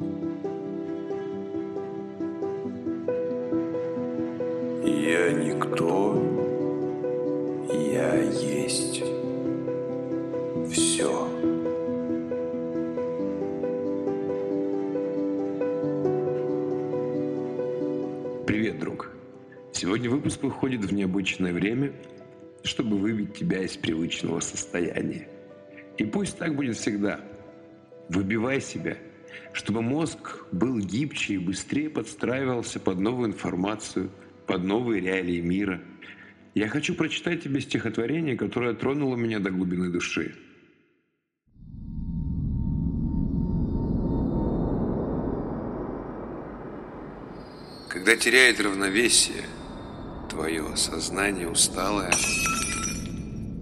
Я никто, я есть все. Привет, друг. Сегодня выпуск выходит в необычное время, чтобы выбить тебя из привычного состояния. И пусть так будет всегда. Выбивай себя, чтобы мозг был гибче и быстрее подстраивался под новую информацию, под новые реалии мира. Я хочу прочитать тебе стихотворение, которое тронуло меня до глубины души. Когда теряет равновесие твое сознание усталое,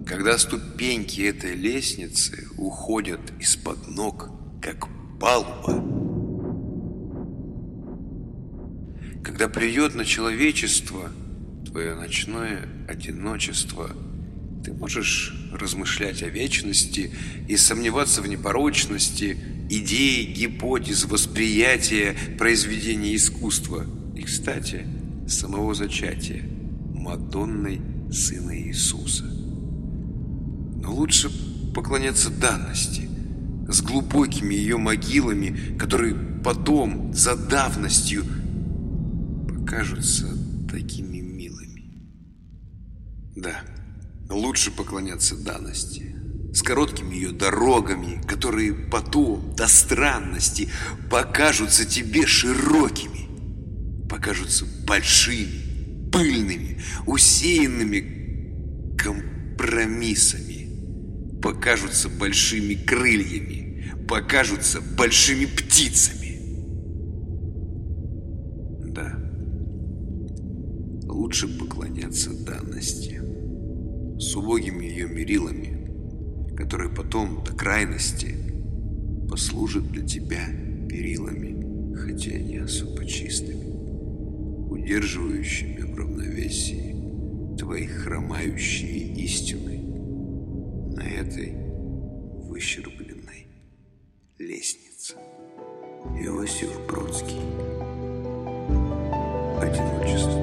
когда ступеньки этой лестницы уходят из-под ног, палуба, когда придет на человечество твое ночное одиночество, ты можешь размышлять о вечности и сомневаться в непорочности идей, гипотез, восприятия, произведения искусства – и, кстати, самого зачатия Мадонной Сына Иисуса. Но лучше поклоняться данности, с глубокими ее могилами, которые потом, за давностью, покажутся такими милыми. Да, лучше поклоняться данности, с короткими ее дорогами, которые потом, до странности, покажутся тебе широкими покажутся большими, пыльными, усеянными компромиссами, покажутся большими крыльями, покажутся большими птицами. Да, лучше поклоняться данности с убогими ее мерилами, которые потом до крайности послужат для тебя перилами, хотя не особо чистыми удерживающими в равновесии твои хромающие истины на этой выщербленной лестнице. Иосиф Бродский. Одиночество.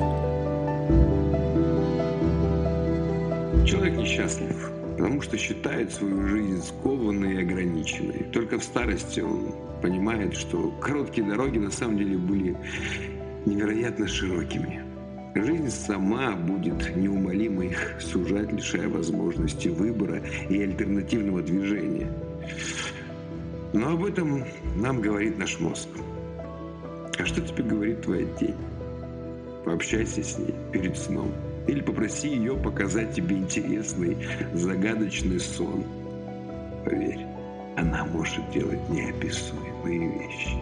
Человек несчастлив, потому что считает свою жизнь скованной и ограниченной. Только в старости он понимает, что короткие дороги на самом деле были невероятно широкими. Жизнь сама будет неумолимо их сужать, лишая возможности выбора и альтернативного движения. Но об этом нам говорит наш мозг. А что тебе говорит твоя тень? Пообщайся с ней перед сном. Или попроси ее показать тебе интересный, загадочный сон. Поверь, она может делать неописуемые вещи.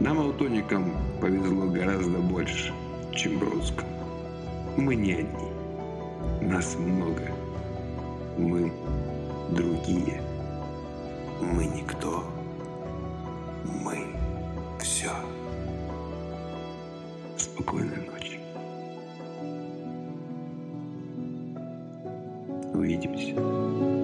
Нам, аутоникам, повезло гораздо больше, чем Бродскому. Мы не одни. Нас много. Мы другие. Мы никто. Мы все. Спокойной ночи. Увидимся.